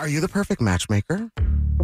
Are you the perfect matchmaker?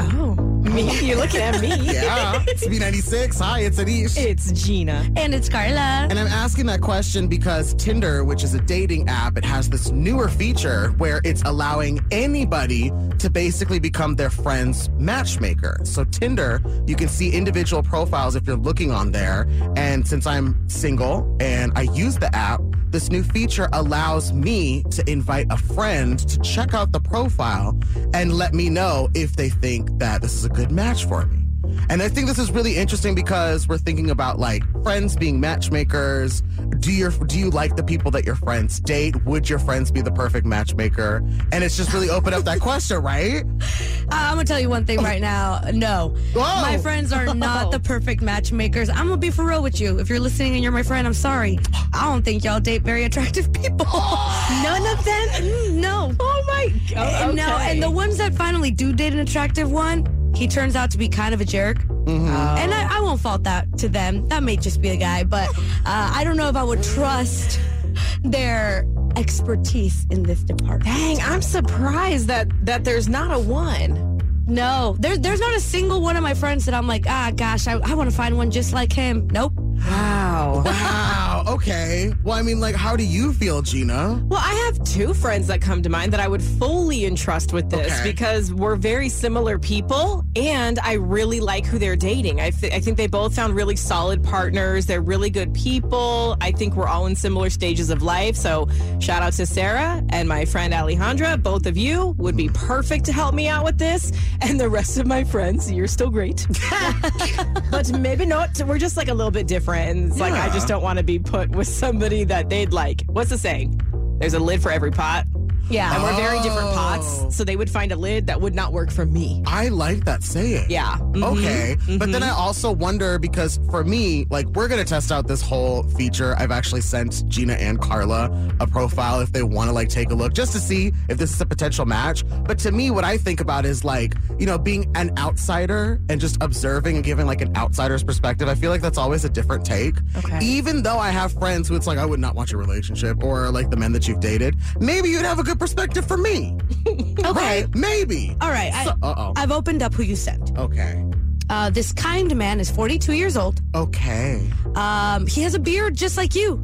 Oh, me? You're looking at me. Yeah. It's B96. Hi, it's Anish. It's Gina. And it's Carla. And I'm asking that question because Tinder, which is a dating app, it has this newer feature where it's allowing anybody to basically become their friend's matchmaker. So Tinder, you can see individual profiles if you're looking on there. And since I'm single and I use the app, this new feature allows me to invite a friend to check out the profile and let me know if they think that this is a good match for me. And I think this is really interesting because we're thinking about like friends being matchmakers. Do your do you like the people that your friends date? Would your friends be the perfect matchmaker? And it's just really opened up that question, right? Uh, I'm gonna tell you one thing right now. No, Whoa. my friends are not the perfect matchmakers. I'm gonna be for real with you. If you're listening and you're my friend, I'm sorry. I don't think y'all date very attractive people. None of them? Mm, no. Oh my god. No, and the ones that finally do date an attractive one, he turns out to be kind of a jerk. Mm-hmm. And I, I won't fault that to them. That may just be a guy, but uh, I don't know if I would trust their expertise in this department. Dang, I'm surprised that that there's not a one. No, there's there's not a single one of my friends that I'm like, ah, gosh, I, I want to find one just like him. Nope. Wow. Wow. Okay. Well, I mean, like, how do you feel, Gina? Well, I have two friends that come to mind that I would fully entrust with this Okay. because we're very similar people and I really like who they're dating. I, th- I think they both found really solid partners. They're really good people. I think we're all in similar stages of life. So, shout out to Sarah and my friend Alejandra. Both of you would be perfect to help me out with this. And the rest of my friends, you're still great. but maybe not. We're just like a little bit different. And it's like, I just don't want to be put with somebody that they'd like. What's the saying? There's a lid for every pot. Yeah. And we're very different Oh. pots. So they would find a lid that would not work for me. I like that saying. Yeah. Mhm. Okay. But then I also wonder because for me, like, we're going to test out this whole feature. I've actually sent Gina and Carla a profile if they want to, like, take a look just to see if this is a potential match. But to me, what I think about is, like, you know, being an outsider and just observing and giving, like, an outsider's perspective. I feel like that's always a different take. Okay. Even though I have friends who it's like, I would not want your relationship or, like, the men that you've dated, maybe you'd have a good perspective for me. Okay. Right? Maybe. All right. So- I, uh-oh. I've opened up who you sent. Okay. Uh, this kind man is 42 years old. Okay. Um, he has a beard just like you.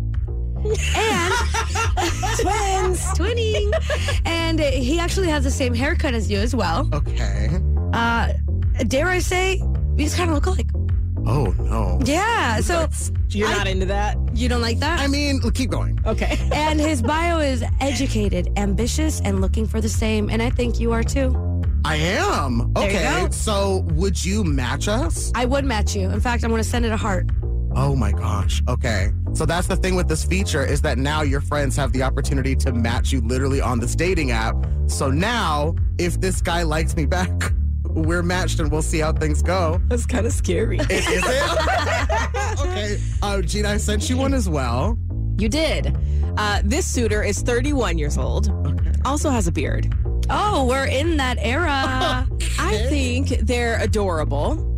And twins, twinning. And he actually has the same haircut as you as well. Okay. Uh, dare I say, we just kind of look alike. Oh no. Yeah. So You're I- not into that? you don't like that? I mean, keep going. Okay. and his bio is educated, ambitious, and looking for the same. And I think you are too. I am. There you Okay. go. So would you match us? I would match you. In fact, I'm going to send it a heart. Oh my gosh. Okay. So that's the thing with this feature is that now your friends have the opportunity to match you literally on this dating app. So now, if this guy likes me back, we're matched and we'll see how things go. That's kind of scary. Is, is it? okay. Uh, Gina, I sent you one as well. you did. Uh, this suitor is 31 years old, Okay. also has a beard. Oh, we're in that era. I think they're adorable.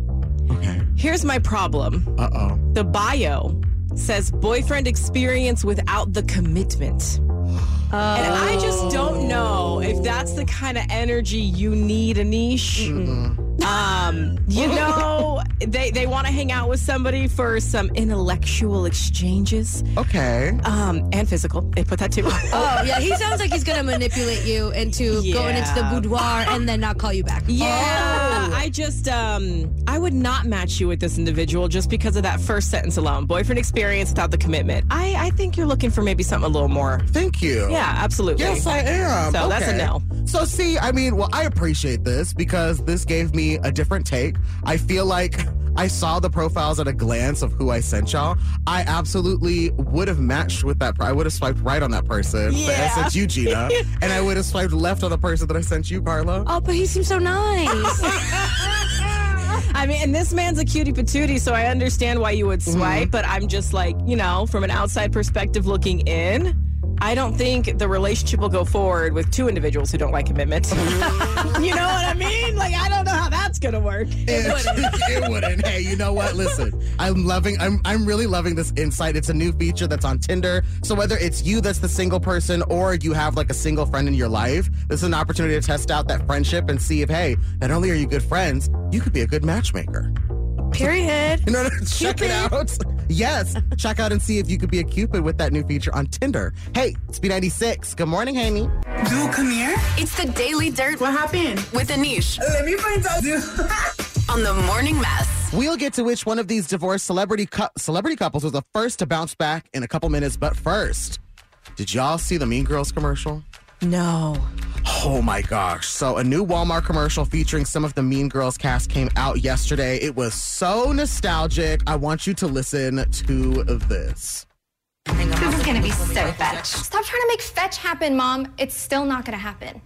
Okay. Here's my problem Uh oh. the bio says boyfriend experience without the commitment. And I just don't know if that's the kind of energy you need, Anish. Mm-hmm. Um, you know, they, they want to hang out with somebody for some intellectual exchanges Okay. um, and physical. They put that too. Oh, yeah. He sounds like he's going to manipulate you into going into the boudoir and then not call you back. Yeah, I just um I would not match you with this individual just because of that first sentence alone. Boyfriend experience without the commitment. I I think you're looking for maybe something a little more. Thank you. Yeah, absolutely. Yes, I am. So that's a no. So, see, I mean, well, I appreciate this because this gave me a different take. I feel like I saw the profiles at a glance of who I sent y'all. I absolutely would have matched with that. I would have swiped right on that person that I sent you, Gina, and I would have swiped left on the person that I sent you, Carla. Oh, but he seems so nice. I mean, and this man's a cutie patootie, so I understand why you would Mm-hmm. swipe, but I'm just like, you know, from an outside perspective looking in, I don't think the relationship will go forward with two individuals who don't like commitment. you know what I mean? Like, I don't know how that's gonna work. It, it wouldn't. Hey, you know what? Listen, I'm loving. I'm I'm really loving this insight. It's a new feature that's on Tinder. So whether it's you that's the single person or you have like a single friend in your life, this is an opportunity to test out that friendship and see if hey, not only are you good friends, you could be a good matchmaker. Period. You know, check it out. Yes, check out and see if you could be a Cupid with that new feature on Tinder. Hey, it's B96. Good morning, Haney. Dude, come here. It's the Daily Dirt What happened? with Anish Let me find out. Dude. on the Morning Mess. We'll get to which one of these divorced celebrity cou- celebrity couples was the first to bounce back in a couple minutes. But first, did y'all see the Mean Girls commercial? No. Oh my gosh. So, a new Walmart commercial featuring some of the Mean Girls cast came out yesterday. It was so nostalgic. I want you to listen to this. This is gonna be so fetch. Stop trying to make fetch happen, Mom. It's still not gonna happen.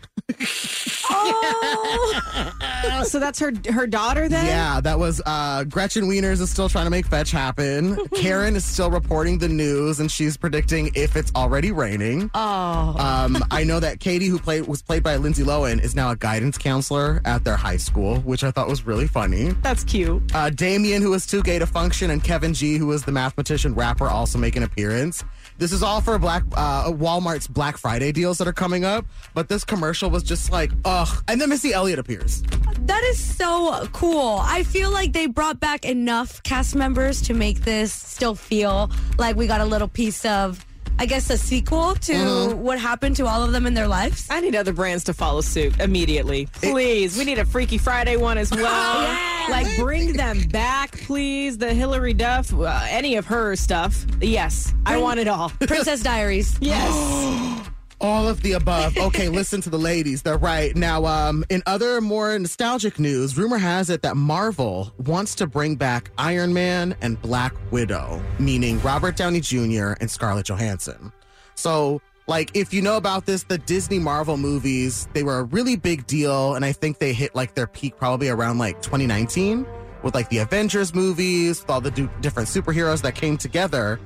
Oh, so that's her her daughter then? Yeah, that was uh, Gretchen Wieners is still trying to make fetch happen. Karen is still reporting the news and she's predicting if it's already raining. Oh. Um, I know that Cady, who played was played by Lindsay Lohan, is now a guidance counselor at their high school, which I thought was really funny. That's cute. Uh, Damian, who was too gay to function, and Kevin G, who was the mathematician rapper, also make an appearance. This is all for Black uh, Walmart's Black Friday deals that are coming up. But this commercial was just like, ugh. And then Missy Elliott appears. That is so cool. I feel like they brought back enough cast members to make this still feel like we got a little piece of, I guess, a sequel to what happened to all of them in their lives. I need other brands to follow suit immediately. Please. we need a Freaky Friday one as well. Like, bring them back, please. The Hilary Duff, uh, any of her stuff. Yes, I want it all. Princess Diaries. Yes. All of the above. Okay, listen to the ladies. They're right. Now, um, in other more nostalgic news, rumor has it that Marvel wants to bring back Iron Man and Black Widow, meaning Robert Downey Jr. and Scarlett Johansson. So, like, if you know about this, the Disney Marvel movies, they were a really big deal, and I think they hit like their peak probably around like 2019 with like the Avengers movies, with all the different superheroes that came together.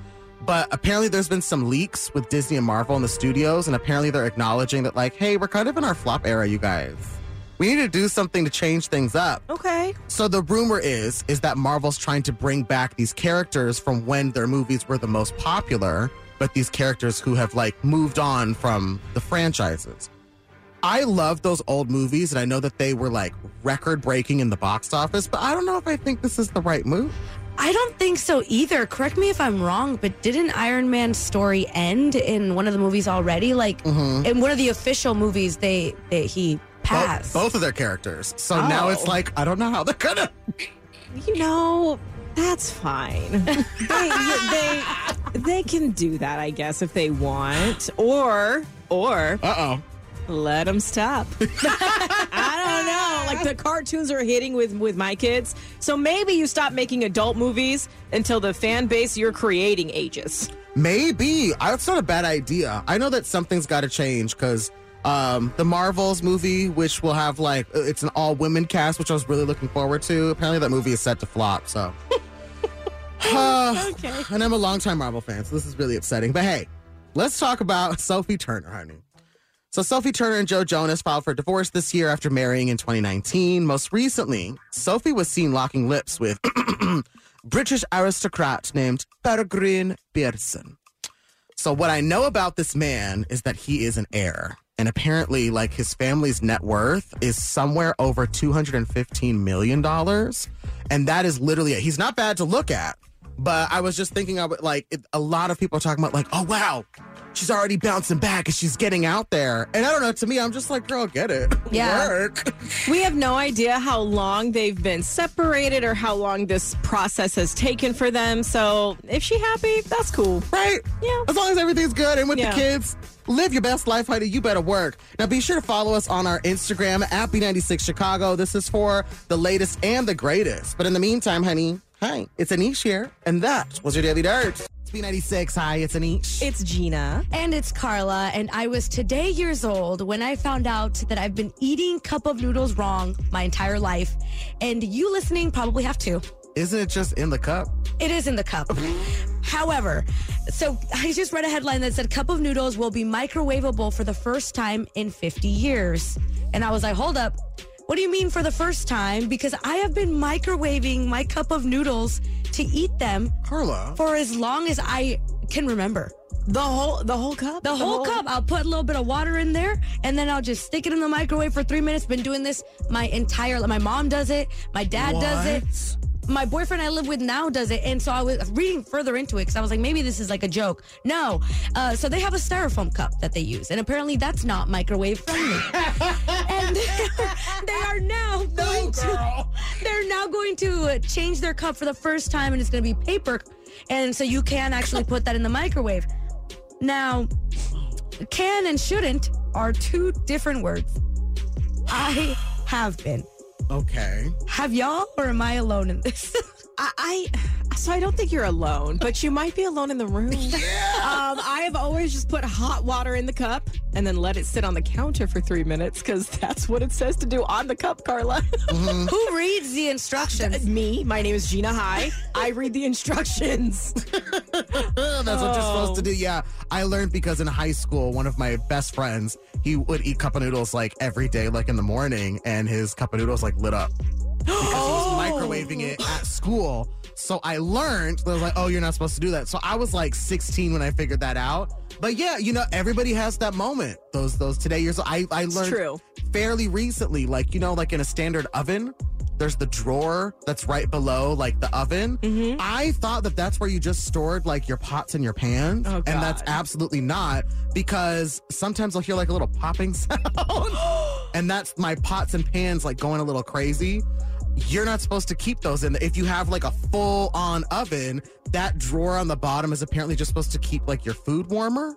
But apparently, there's been some leaks with Disney and Marvel in the studios, and apparently, they're acknowledging that, like, hey, we're kind of in our flop era, you guys. We need to do something to change things up. Okay. So the rumor is is that Marvel's trying to bring back these characters from when their movies were the most popular, but these characters who have like moved on from the franchises. I love those old movies and I know that they were like record breaking in the box office, but I don't know if I think this is the right move. I don't think so either. Correct me if I'm wrong, but didn't Iron Man's story end in one of the movies already? Like in one of the official movies, they, they he passed. both of their characters. So now it's Oh. like I don't know how they're gonna You know, that's fine. they, they they can do that, I guess, if they want, or or Uh oh. let them stop. I don't know. Like the cartoons are hitting with with my kids, so maybe you stop making adult movies until the fan base you're creating ages. Maybe. That's not a bad idea. I know that something's got to change because um, the Marvels movie, which will have like, uh, it's an all women cast, which I was really looking forward to. Apparently, that movie is set to flop. So. okay. And I'm a longtime Marvel fan, so this is really upsetting. But hey, let's talk about Sophie Turner, honey. So Sophie Turner and Joe Jonas filed for divorce this year after marrying in 2019. Most recently, Sophie was seen locking lips with British aristocrat named Peregrine Pearson. So what I know about this man is that he is an heir. And apparently, like his family's net worth is somewhere over $215 million. And that is literally it. He's not bad to look at. But I was just thinking of it like it, a lot of people are talking about like, oh wow, she's already bouncing back and she's getting out there. And I don't know, to me, I'm just like, girl, get it. Yeah. Work. We have no idea how long they've been separated or how long this process has taken for them. So if she happy, that's cool. Right? Yeah. As long as everything's good and with Yeah. the kids, live your best life, honey. You better work. Now be sure to follow us on our Instagram at B96 Chicago. This is for the latest and the greatest. But in the meantime, honey, hi, it's Anish here. And that was your Daily Dirt. It's B96. Hi, it's Anish. It's Gina. And it's Carla, and I was today years old when I found out that I've been eating cup of noodles wrong my entire life. And you listening probably have too. Isn't it just in the cup? It is in the cup. However, so I just read a headline that said cup of noodles will be microwavable for the first time in 50 years. And I was like, hold up. What do you mean for the first time? Because I have been microwaving my cup of noodles to eat them Carla. for as long as I can remember. The whole the whole cup? The, whole, cup. I'll put a little bit of water in there and then I'll just stick it in the microwave for three minutes. Been doing this my entire My mom does it. My dad does it. My boyfriend I live with now does it. And so I was reading further into it because I was like, maybe this is like a joke. No. Uh, so they have a styrofoam cup that they use. And apparently that's not microwave friendly. and they are now going to they're now going to uh, change their cup for the first time and it's going to be paper. And so you can actually put that in the microwave. Now, can and shouldn't are two different words. I have been. Okay. Have y'all, or am I alone in this? I, I so I don't think you're alone, but you might be alone in the room. Yeah. Um, I have always just put hot water in the cup and then let it sit on the counter for three minutes because that's what it says to do on the cup, Carla. Who reads the instructions? Me, my name is Gina High. I read the instructions. That's what you're supposed to do. Yeah. I learned because in high school, one of my best friends, he would eat cup of noodles like every day, like in the morning, and his cup of noodles like lit up. Because he was microwaving it at school. So I learned, they was like, oh, you're not supposed to do that. So I was like 16 when I figured that out. But yeah, you know, everybody has that moment. Those those today years. I, I learned true. fairly recently, like, you know, like in a standard oven, there's the drawer that's right below like the oven. Mm-hmm. I thought that that's where you just stored like your pots and your pans. Oh, and that's absolutely not because sometimes I'll hear like a little popping sound. and that's my pots and pans like going a little crazy. You're not supposed to keep those in. If you have like a full on oven, that drawer on the bottom is apparently just supposed to keep like your food warmer.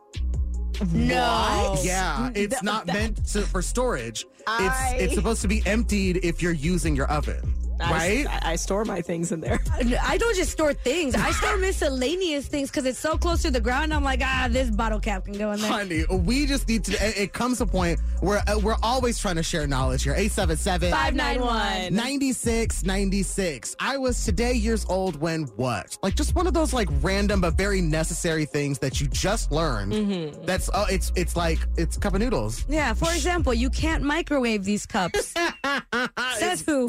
No. Yeah, it's Th- not that- meant to, for storage. I- It's it's supposed to be emptied if you're using your oven, I- right? I, I store my things in there. I don't just store things. I store miscellaneous things because it's so close to the ground. I'm like, ah, this bottle cap can go in there. Honey, we just need to. It, it comes a point where uh, we're always trying to share knowledge here. 877 591. 96 96. I was today years old when what? Like just one of those like random but very necessary things that you just learned. Mm-hmm. That's oh, it's it's like it's cup of noodles. Yeah, for example, you can't microwave these cups. Says who?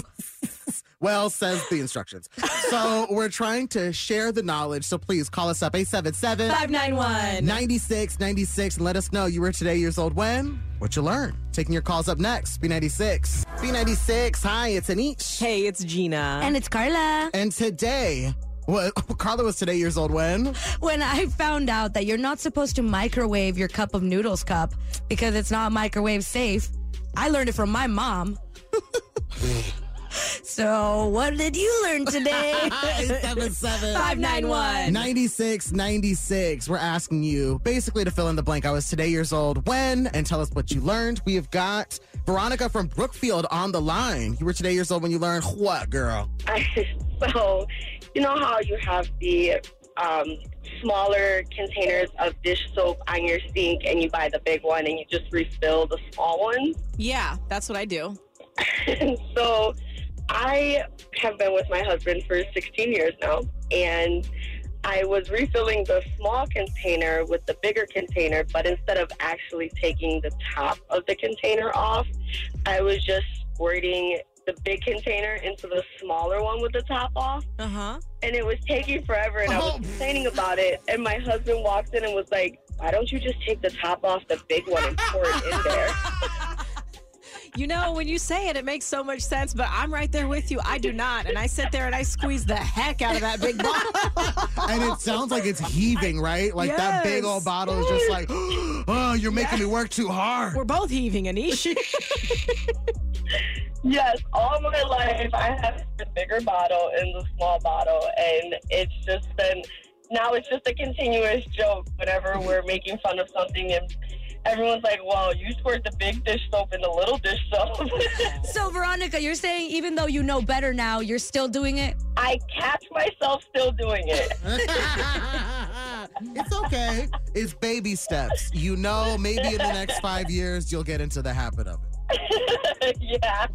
Well, says the instructions. so we're trying to share the knowledge. So please call us up 877 591. 96 96 and let us know you were today years old when? What you learned. Taking your calls up next. B96. B96. Hi, it's Anish. Hey, it's Gina. And it's Carla. And today, what, Carla was today years old when? When I found out that you're not supposed to microwave your cup of noodles cup because it's not microwave safe, I learned it from my mom. so, what did you learn today? 877 591. 96 96. We're asking you basically to fill in the blank. I was today years old when and tell us what you learned. We have got Veronica from Brookfield on the line. You were today years old when you learned what, girl? so, you know how you have the um, smaller containers of dish soap on your sink and you buy the big one and you just refill the small ones? Yeah, that's what I do. So I have been with my husband for 16 years now, and I was refilling the small container with the bigger container, but instead of actually taking the top of the container off, I was just squirting the big container into the smaller one with the top off. Uh huh. And it was taking forever, and I was Oh. complaining about it. And my husband walked in and was like, why don't you just take the top off the big one and pour it in there? You know, when you say it, it makes so much sense, but I'm right there with you. I do not. And I sit there and I squeeze the heck out of that big bottle. and it sounds like it's heaving, right? Like that big old bottle is just like, oh, you're making me work too hard. We're both heaving, Anish. Yes, all my life I have the bigger bottle and the small bottle, and it's just been now it's just a continuous joke whenever we're making fun of something, and everyone's like, "Well, you squirt the big dish soap in the little dish soap." So, Veronica, you're saying even though you know better now, you're still doing it? I catch myself still doing it. it's okay. It's baby steps. You know, maybe in the next five years, you'll get into the habit of it. yeah.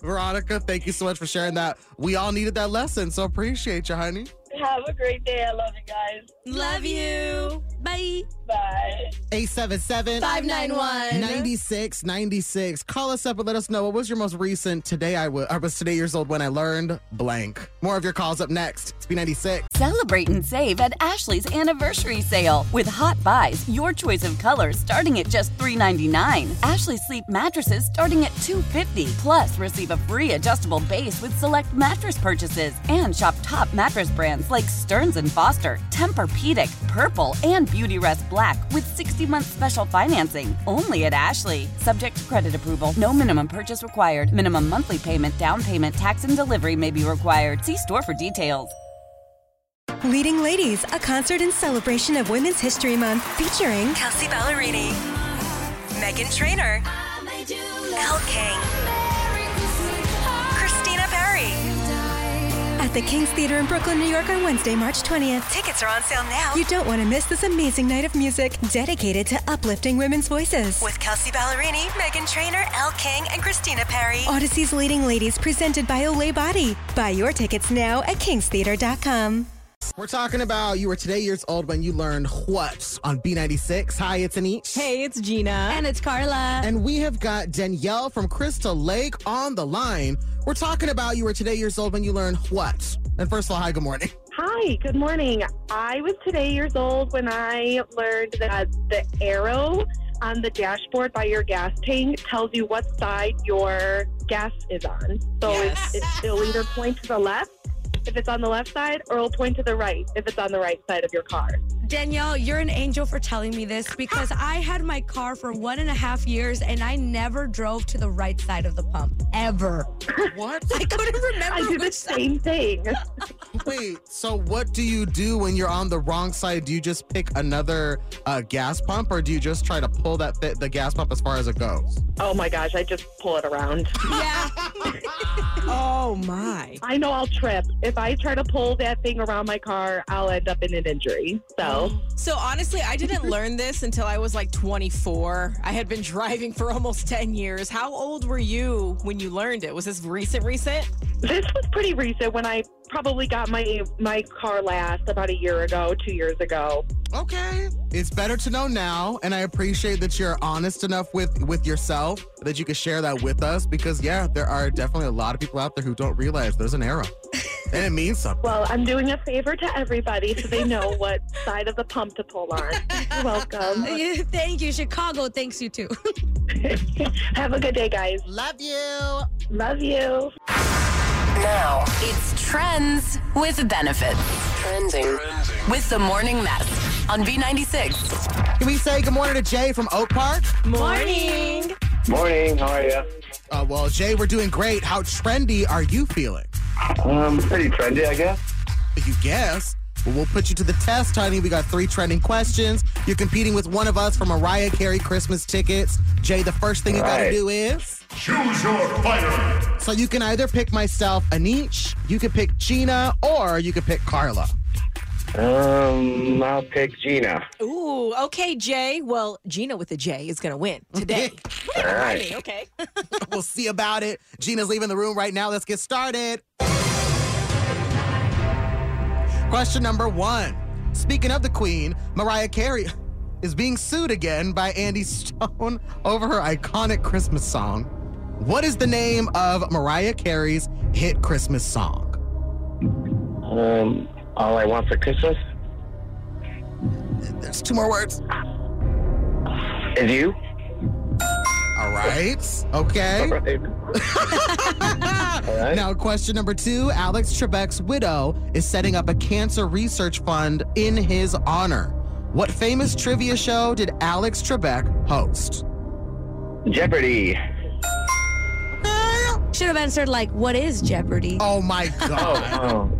Veronica, thank you so much for sharing that. We all needed that lesson, so appreciate you, honey. Have a great day. I love you guys. Love you. Bye. Bye. 877 591 9696. Call us up and let us know what was your most recent today I wa- I was today years old when I learned blank. More of your calls up next. It's B96. Celebrate and save at Ashley's anniversary sale. With Hot Buys, your choice of colors starting at just $3.99. Ashley Sleep mattresses starting at $2.50. Plus, receive a free adjustable base with select mattress purchases. And shop top mattress brands like Stearns and Foster, Tempur-Pedic, Purple, and Beautyrest Black with 60-month special financing. Only at Ashley. Subject to credit approval. No minimum purchase required. Minimum monthly payment, down payment, tax, and delivery may be required. See store for details. Leading Ladies, a concert in celebration of Women's History Month featuring Kelsea Ballerini, Meghan Trainor, Elle King, At the King's Theater in Brooklyn, New York on Wednesday, March 20th. Tickets are on sale now. You don't want to miss this amazing night of music dedicated to uplifting women's voices. With Kelsea Ballerini, Meghan Trainor, Elle King, and Christina Perri. Audacy's Leading Ladies presented by Olay Body. Buy your tickets now at kingstheater.com. We're talking about you were today years old when you learned what on B96. Hi, it's Anish. hey, it's Gina. And it's Carla. And we have got Danielle from Crystal Lake on the line. We're talking about you were today years old when you learned what? And first of all, hi, good morning. Hi, good morning. I was today years old when I learned that the arrow on the dashboard by your gas tank tells you what side your gas is on. So Yes. it's, it's, it'll either point to the left if it's on the left side, or it'll point to the right if it's on the right side of your car. Danielle, you're an angel for telling me this because I had my car for one and a half years and I never drove to the right side of the pump. Ever. What? I couldn't remember I do the which side. same thing. Wait, so what do you do when you're on the wrong side? Do you just pick another uh, gas pump or do you just try to pull that th- the gas pump as far as it goes? Oh my gosh, I just pull it around. Yeah. oh, my. I know I'll trip. If I try to pull that thing around my car, I'll end up in an injury. So. So honestly, I didn't learn this until I was like 24. I had been driving for almost 10 years. How old were you when you learned it? Was this recent, recent? This was pretty recent when I probably got my my car last about a year ago, two years ago. Okay. It's better to know now, and I appreciate that you're honest enough with with yourself that you can share that with us because yeah, there are definitely a lot of people out there who don't realize there's an arrow. and it means something. Well, I'm doing a favor to everybody so they know what side of the pump to pull on. You're welcome. Thank you. Chicago thanks you too. Have a good day, guys. Love you. Love you. Now it's trends with benefits. Trending with the morning mess on B96. Can we say good morning to Jay from Oak Park? Morning. Morning, how are you? Uh, well, Jay, we're doing great. How trendy are you feeling? Um, pretty trendy, I guess. You guess. Well, we'll put you to the test, honey. We got three trending questions. You're competing with one of us for Mariah Carey Christmas tickets. Jay, the first thing you got to Right. do is. Choose your fighter. So you can either pick myself, Anish, you can pick Gina, or you can pick Carla. Um, I'll pick Gina. Ooh, okay, Jay. Well, Gina with a J is going to win today. All right. okay. we'll see about it. Gina's leaving the room right now. Let's get started. Question number one. Speaking of the Queen, Mariah Carey is being sued again by Andy Stone over her iconic Christmas song. What is the name of Mariah Carey's hit Christmas song? Um, all I want for Christmas There's two more words. is you. All right. Okay. All right. All right. Now, question number two Alex Trebek's widow is setting up a cancer research fund in his honor. What famous trivia show did Alex Trebek host? Jeopardy. Should have answered like, "What is Jeopardy?" Oh my Oh, God. oh.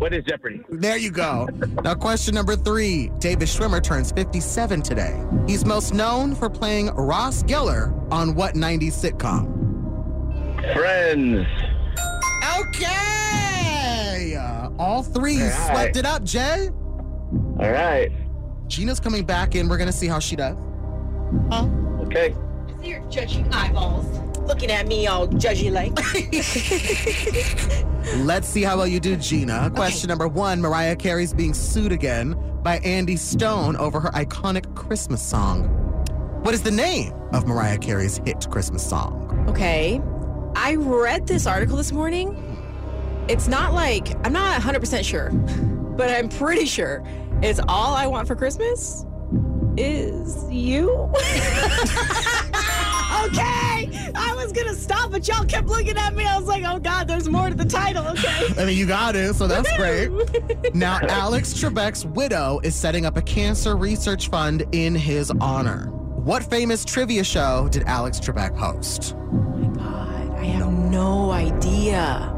What is Jeopardy? There you go. Now, question number three David Schwimmer turns 57 today. He's most known for playing Ross Geller on what 90s sitcom? Friends. Okay. Uh, all three All right. swept it up, Jay. All right. Gina's coming back in. We're going to see how she does. Huh? Okay. I see your judging eyeballs. Looking at me all judgy like. Let's see how well you do, Gina. Question number one Mariah Carey's being sued again by Andy Stone over her iconic Christmas song. What is the name of Mariah Carey's hit Christmas song? Okay. I read this article this morning. It's not like, I'm not 100% sure, but I'm pretty sure it's all I want for Christmas is you. stop, but y'all kept looking at me. I was like, oh God, there's more to the title. Okay. I mean, you got it, so that's great. Now, Alex Trebek's widow is setting up a cancer research fund in his honor. What famous trivia show did Alex Trebek host? Oh my God, I have no idea.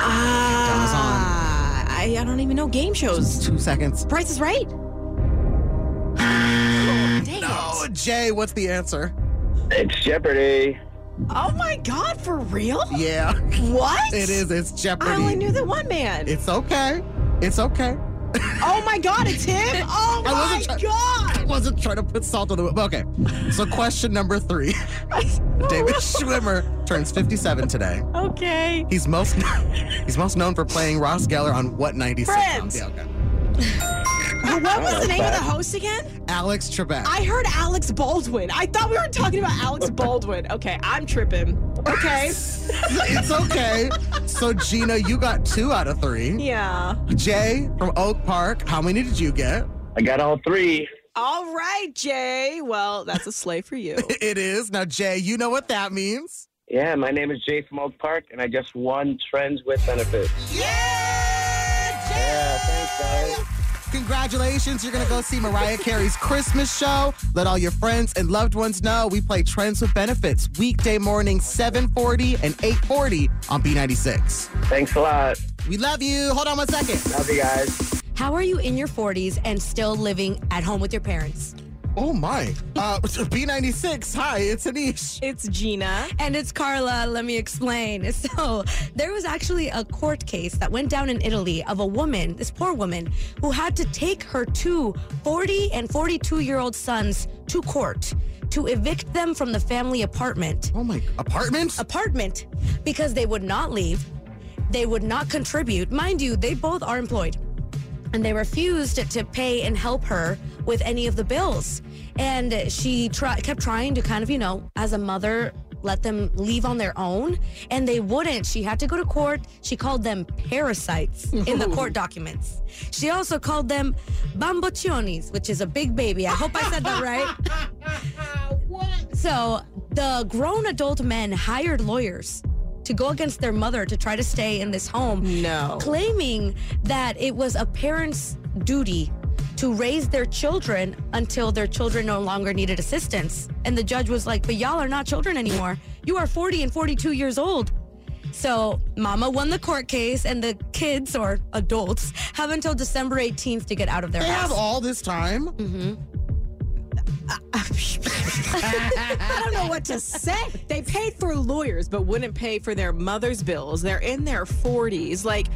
Ah, I, I don't even know game shows. Two seconds. Price is right. Dang Oh, it. Jay, what's the answer? It's Jeopardy. Oh my God, for real? Yeah, What? it is. It's Jeopardy. I only knew the one man. It's okay. It's okay. oh my God, it's him? Oh I my wasn't try- God. I wasn't trying to put salt on the wound. Okay. So, question number three David Schwimmer turns 57 today. Okay. He's most he's most known for playing Ross Geller on what 90s Friends. sitcoms? Yeah, okay. What was the name of the host again? Alex Trebek. I heard Alex Baldwin. I thought we were talking about Alex Baldwin. Okay, I'm tripping. Okay. it's okay. So, Gina, you got two out of three. Yeah. Jay from Oak Park, how many did you get? I got all three. All right, Jay. Well, that's a sleigh for you. It is. Now, Jay, you know what that means. Yeah, my name is Jay from Oak Park, and I just won Trends with Benefits. Yeah! Jay! Yeah, thanks, guys. Congratulations. You're going to go see Mariah Carey's Christmas show. Let all your friends and loved ones know we play Trends with Benefits weekday morning 740 and 840 on B96. Thanks a lot. We love you. Hold on one second. Love you guys. How are you in your 40s and still living at home with your parents? Oh, my. Uh, B96. Hi, it's Anish. It's Gina. And it's Carla. Let me explain. So, there was actually a court case that went down in Italy of a woman, this poor woman, who had to take her two 40 and 42 year old sons to court to evict them from the family apartment. Oh, my. Apartment? Apartment because they would not leave. They would not contribute. Mind you, they both are employed. And they refused to pay and help her with any of the bills. And she try, kept trying to kind of, you know, as a mother, let them leave on their own. And they wouldn't. She had to go to court. She called them parasites in the court documents. She also called them bamboccionis, which is a big baby. I hope I said that right. So the grown adult men hired lawyers to go against their mother to try to stay in this home, No. claiming that it was a parent's duty to raise their children until their children no longer needed assistance. And the judge was like, But y'all are not children anymore. You are 40 and 42 years old. So, Mama won the court case, and the kids or adults have until December 18th to get out of their They house. have all this time? Mm-hmm. I don't know what to say. They paid for lawyers, but wouldn't pay for their mother's bills. They're in their 40s. Like,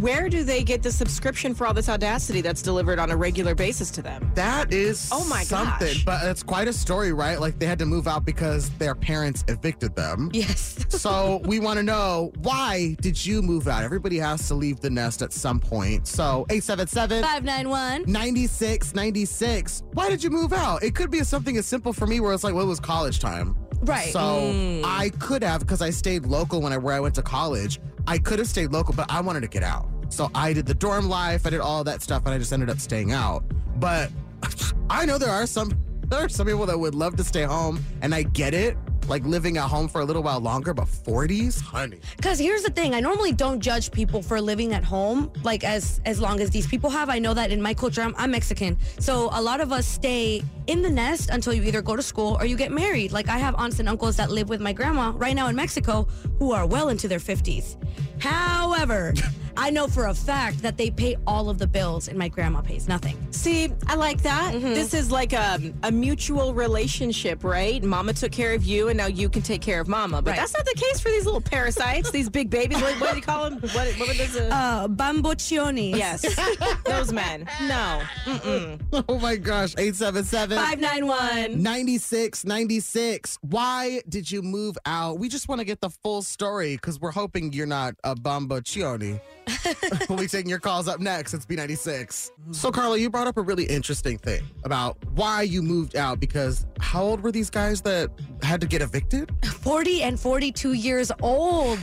where do they get the subscription for all this audacity that's delivered on a regular basis to them? That is Oh my something. gosh. But it's quite a story, right? Like they had to move out because their parents evicted them. Yes. so we want to know why did you move out? Everybody has to leave the nest at some point. So 877 591. 9696. Why did you move out? It could be something as simple for me where it's like, well, it was college time. Right. So mm. I could have, because I stayed local when I where I went to college. I could have stayed local, but I wanted to get out. So I did the dorm life. I did all that stuff, and I just ended up staying out. But I know there are some there are some people that would love to stay home, and I get it. Like living at home for a little while longer, but 40s, honey. Because here's the thing, I normally don't judge people for living at home, like as as long as these people have. I know that in my culture, I'm, I'm Mexican, so a lot of us stay in the nest until you either go to school or you get married. Like I have aunts and uncles that live with my grandma right now in Mexico who are well into their 50s. However, I know for a fact that they pay all of the bills and my grandma pays nothing. See, I like that. This is like a, a mutual relationship, right? Mama took care of you, and now you can take care of mama. But Right. that's not the case for these little parasites, these big babies. What, what do you call them? What, what were those? Uh, Uh, bamboccioni. yes, those men. No. Mm-mm. Oh my gosh, 877 591. 9696. Why did you move out? We just want to get the full story because we're hoping you're not a bamboccioni. we'll be taking your calls up next. It's B96. So, Carla, you brought up a really interesting thing about why you moved out because how old were these guys that had to get evicted? 40 and 42 years old.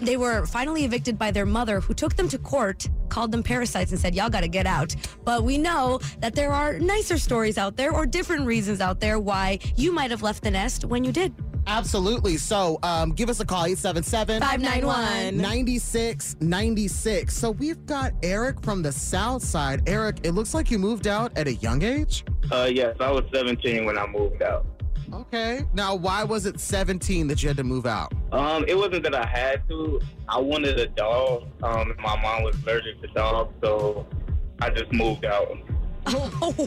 They were finally evicted by their mother, who took them to court, called them parasites, and said, Y'all gotta get out. But we know that there are nicer stories out there or different reasons out there why you might have left the nest when you did. Absolutely. So, um, give us a call 877 591. 9696. So, we've got Eric from the South Side. Eric, it looks like you moved out at a young age. Uh, yes, I was 17 when I moved out. Okay. Now, why was it 17 that you had to move out? Um, it wasn't that I had to. I wanted a dog. Um, my mom was allergic to dogs, so I just moved out.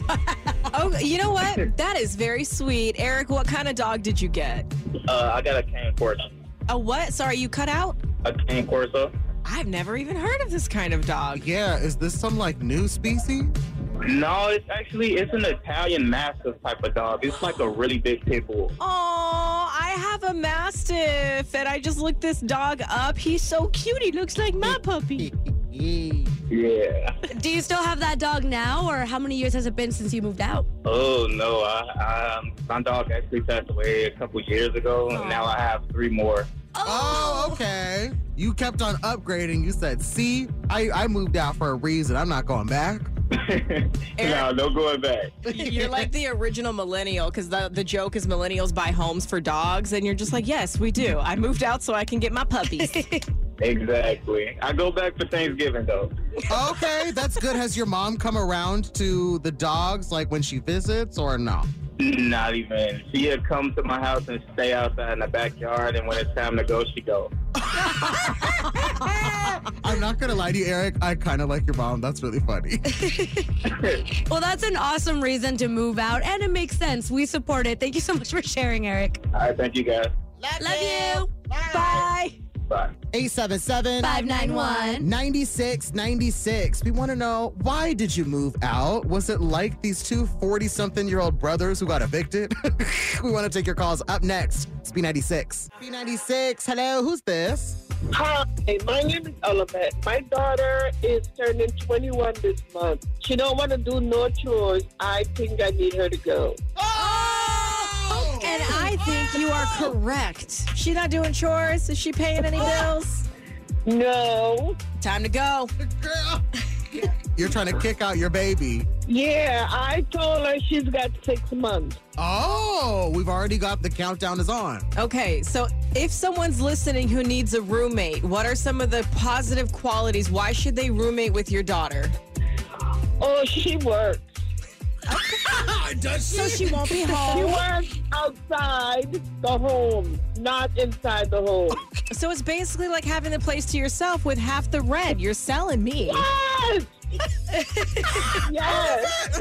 Oh, you know what? That is very sweet. Eric, what kind of dog did you get? Uh, I got a cane corso. A what? Sorry, you cut out? A cane corso? I've never even heard of this kind of dog. Yeah, is this some like new species? No, it's actually it's an Italian Mastiff type of dog. It's like a really big pit bull. Oh, I have a mastiff, and I just looked this dog up. He's so cute. He looks like my puppy. Yeah. Do you still have that dog now, or how many years has it been since you moved out? Oh no, I, I um, my dog actually passed away a couple years ago, and now I have three more. Oh, okay. You kept on upgrading. You said, see, I, I moved out for a reason. I'm not going back. no, no going back. You're like the original millennial because the, the joke is millennials buy homes for dogs, and you're just like, yes, we do. I moved out so I can get my puppies. Exactly. I go back for Thanksgiving though. Okay, that's good. Has your mom come around to the dogs like when she visits or no? Not even. She had come to my house and stay outside in the backyard, and when it's time to go, she go. I'm not gonna lie to you, Eric. I kind of like your mom. That's really funny. Well, that's an awesome reason to move out, and it makes sense. We support it. Thank you so much for sharing, Eric. All right, thank you guys. Love you. Bye. Bye. 877 591. 9696. We want to know why did you move out? Was it like these two 40 something year old brothers who got evicted? we want to take your calls up next. It's B96. B96. Hello, who's this? Hi, my name is Olivet. My daughter is turning 21 this month. She don't want to do no chores. I think I need her to go. Oh! And I think you are correct. She not doing chores? Is she paying any bills? No. Time to go. Girl. You're trying to kick out your baby. Yeah, I told her she's got six months. Oh, we've already got the countdown is on. Okay, so if someone's listening who needs a roommate, what are some of the positive qualities? Why should they roommate with your daughter? Oh, she works. Does So she won't be home. She home. works outside the home, not inside the home. So it's basically like having the place to yourself with half the rent. You're selling me. Yes! yes!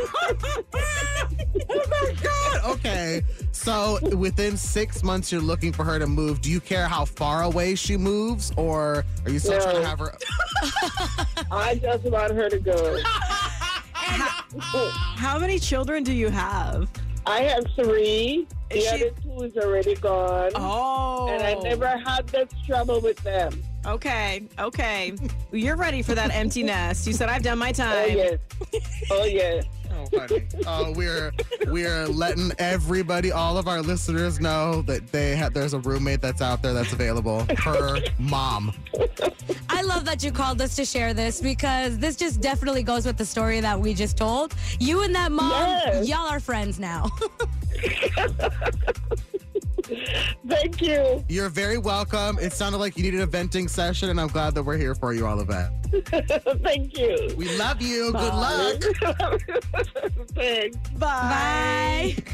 oh my God. Okay. So within six months, you're looking for her to move. Do you care how far away she moves, or are you still No. trying to have her? I just want her to go. How many children do you have? I have three. The she- other two is already gone. Oh. And I never had this trouble with them. Okay, okay. You're ready for that empty nest. You said I've done my time. Oh, time. yes. Oh, yes. Oh funny. Oh, uh, we're we're letting everybody, all of our listeners, know that they have. There's a roommate that's out there that's available. Her mom. I love that you called us to share this because this just definitely goes with the story that we just told. You and that mom, Yes. y'all are friends now. Thank you. You're very welcome. It sounded like you needed a venting session, and I'm glad that we're here for you, all of Olivet. Thank you. We love you. Bye. Good luck. Thanks. Bye.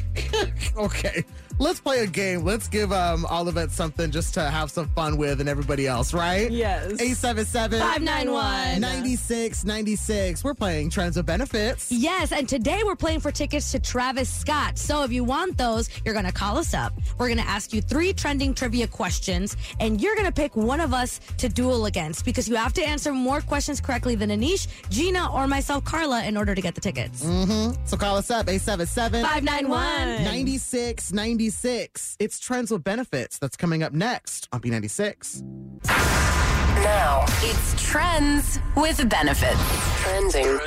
Okay. Let's play a game. Let's give um Olivet something just to have some fun with and everybody else, right? Yes. 877 591. 9696. We're playing Trends of Benefits. Yes, and today we're playing for tickets to Travis Scott. So if you want those, you're going to call us up. We're going to ask you three trending trivia questions, and you're going to pick one of us to duel against because you have to answer more questions correctly than Anish, Gina, or myself, Carla, in order to get the tickets. Mm-hmm. So call us up 877 591. 9696. It's Trends with Benefits that's coming up next on B96. Now it's Trends with Benefits. Trending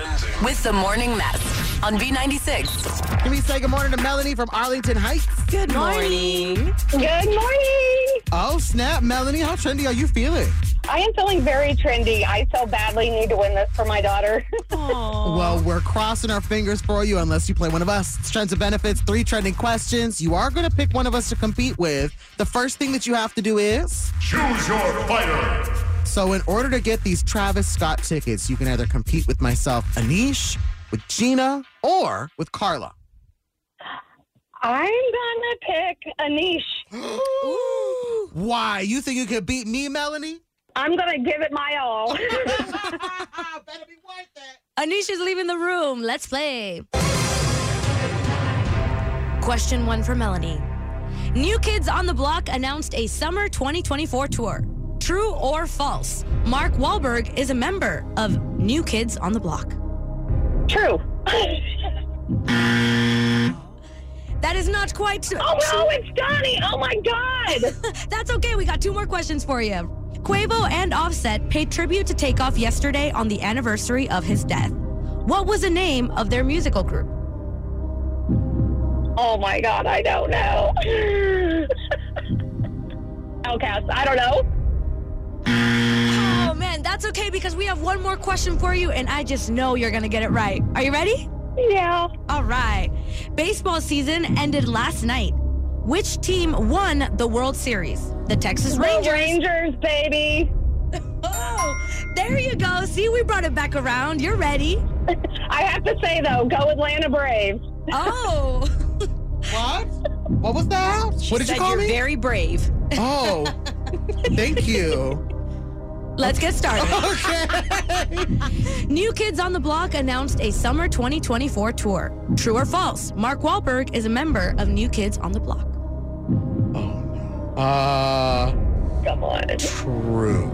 with the Morning Mess on B96. Can we say good morning to Melanie from Arlington Heights? Good morning. Good morning. Oh, snap. Melanie, how trendy are you feeling? I am feeling very trendy. I so badly need to win this for my daughter. Well, we're crossing our fingers for you unless you play one of us. Trends and Benefits, three trending questions. You are going to pick one of us to compete with. The first thing that you have to do is Choose your fighter. So, in order to get these Travis Scott tickets, you can either compete with myself, Anish, with Gina, or with Carla. I'm gonna pick Anish. Why? You think you could beat me, Melanie? I'm gonna give it my all. Anish is leaving the room. Let's play. Question one for Melanie. New Kids on the Block announced a summer 2024 tour. True or false? Mark Wahlberg is a member of New Kids on the Block. True. That is not quite true. Oh no, it's Donnie. Oh my God. That's okay. We got two more questions for you. Quavo and Offset paid tribute to Takeoff yesterday on the anniversary of his death. What was the name of their musical group? Oh my God, I don't know. OutKast. I don't know. Man, that's okay because we have one more question for you, and I just know you're gonna get it right. Are you ready? Yeah. All right. Baseball season ended last night. Which team won the World Series? The Texas The Rangers. Rangers, baby. Oh, there you go. See, we brought it back around. You're ready. I have to say though, go Atlanta Braves. Oh. What? What was that? what did Said you call you're me? very brave. oh, thank you. Let's get started. Okay. New Kids on the Block announced a summer 2024 tour. True or false? Mark Wahlberg is a member of New Kids on the Block. Oh no. Uh, Come on. true.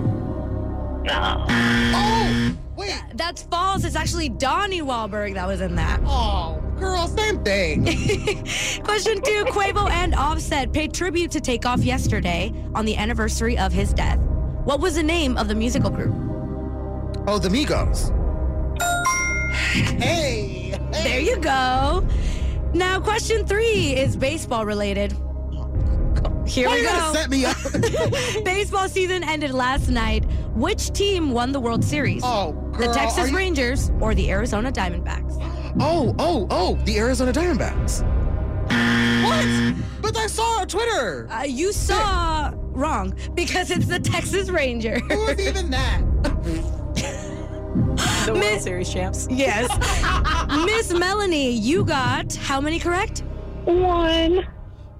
No. Oh, wait. That's false. It's actually Donnie Wahlberg that was in that. Oh, girl, same thing. Question two Quavo and Offset paid tribute to Takeoff yesterday on the anniversary of his death. What was the name of the musical group? Oh, the Migos. Hey. There you go. Now, question three is baseball related. Here Why we you gotta go. set me up? Baseball season ended last night. Which team won the World Series? Oh, girl. the Texas you- Rangers or the Arizona Diamondbacks? Oh, oh, oh, the Arizona Diamondbacks. What? But I saw on Twitter. Uh, you saw wrong because it's the Texas Ranger. Who's even that? The World Miss- Series champs. Yes. Miss Melanie, you got how many correct? One.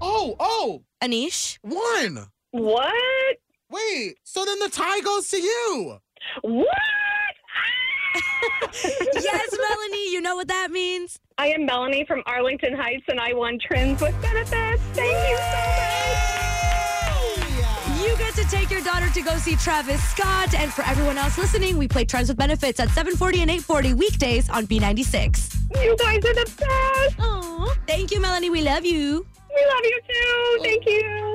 Oh, oh, Anish? one. What? Wait, so then the tie goes to you. What? yes, Melanie, you know what that means? I am Melanie from Arlington Heights, and I won Trends with Benefits. Thank you so You get to take your daughter to go see Travis Scott. And for everyone else listening, we play Trends with Benefits at 740 and 840 weekdays on B96. You guys are the best. Aw. Thank you, Melanie. We love you. We love you too. Thank you.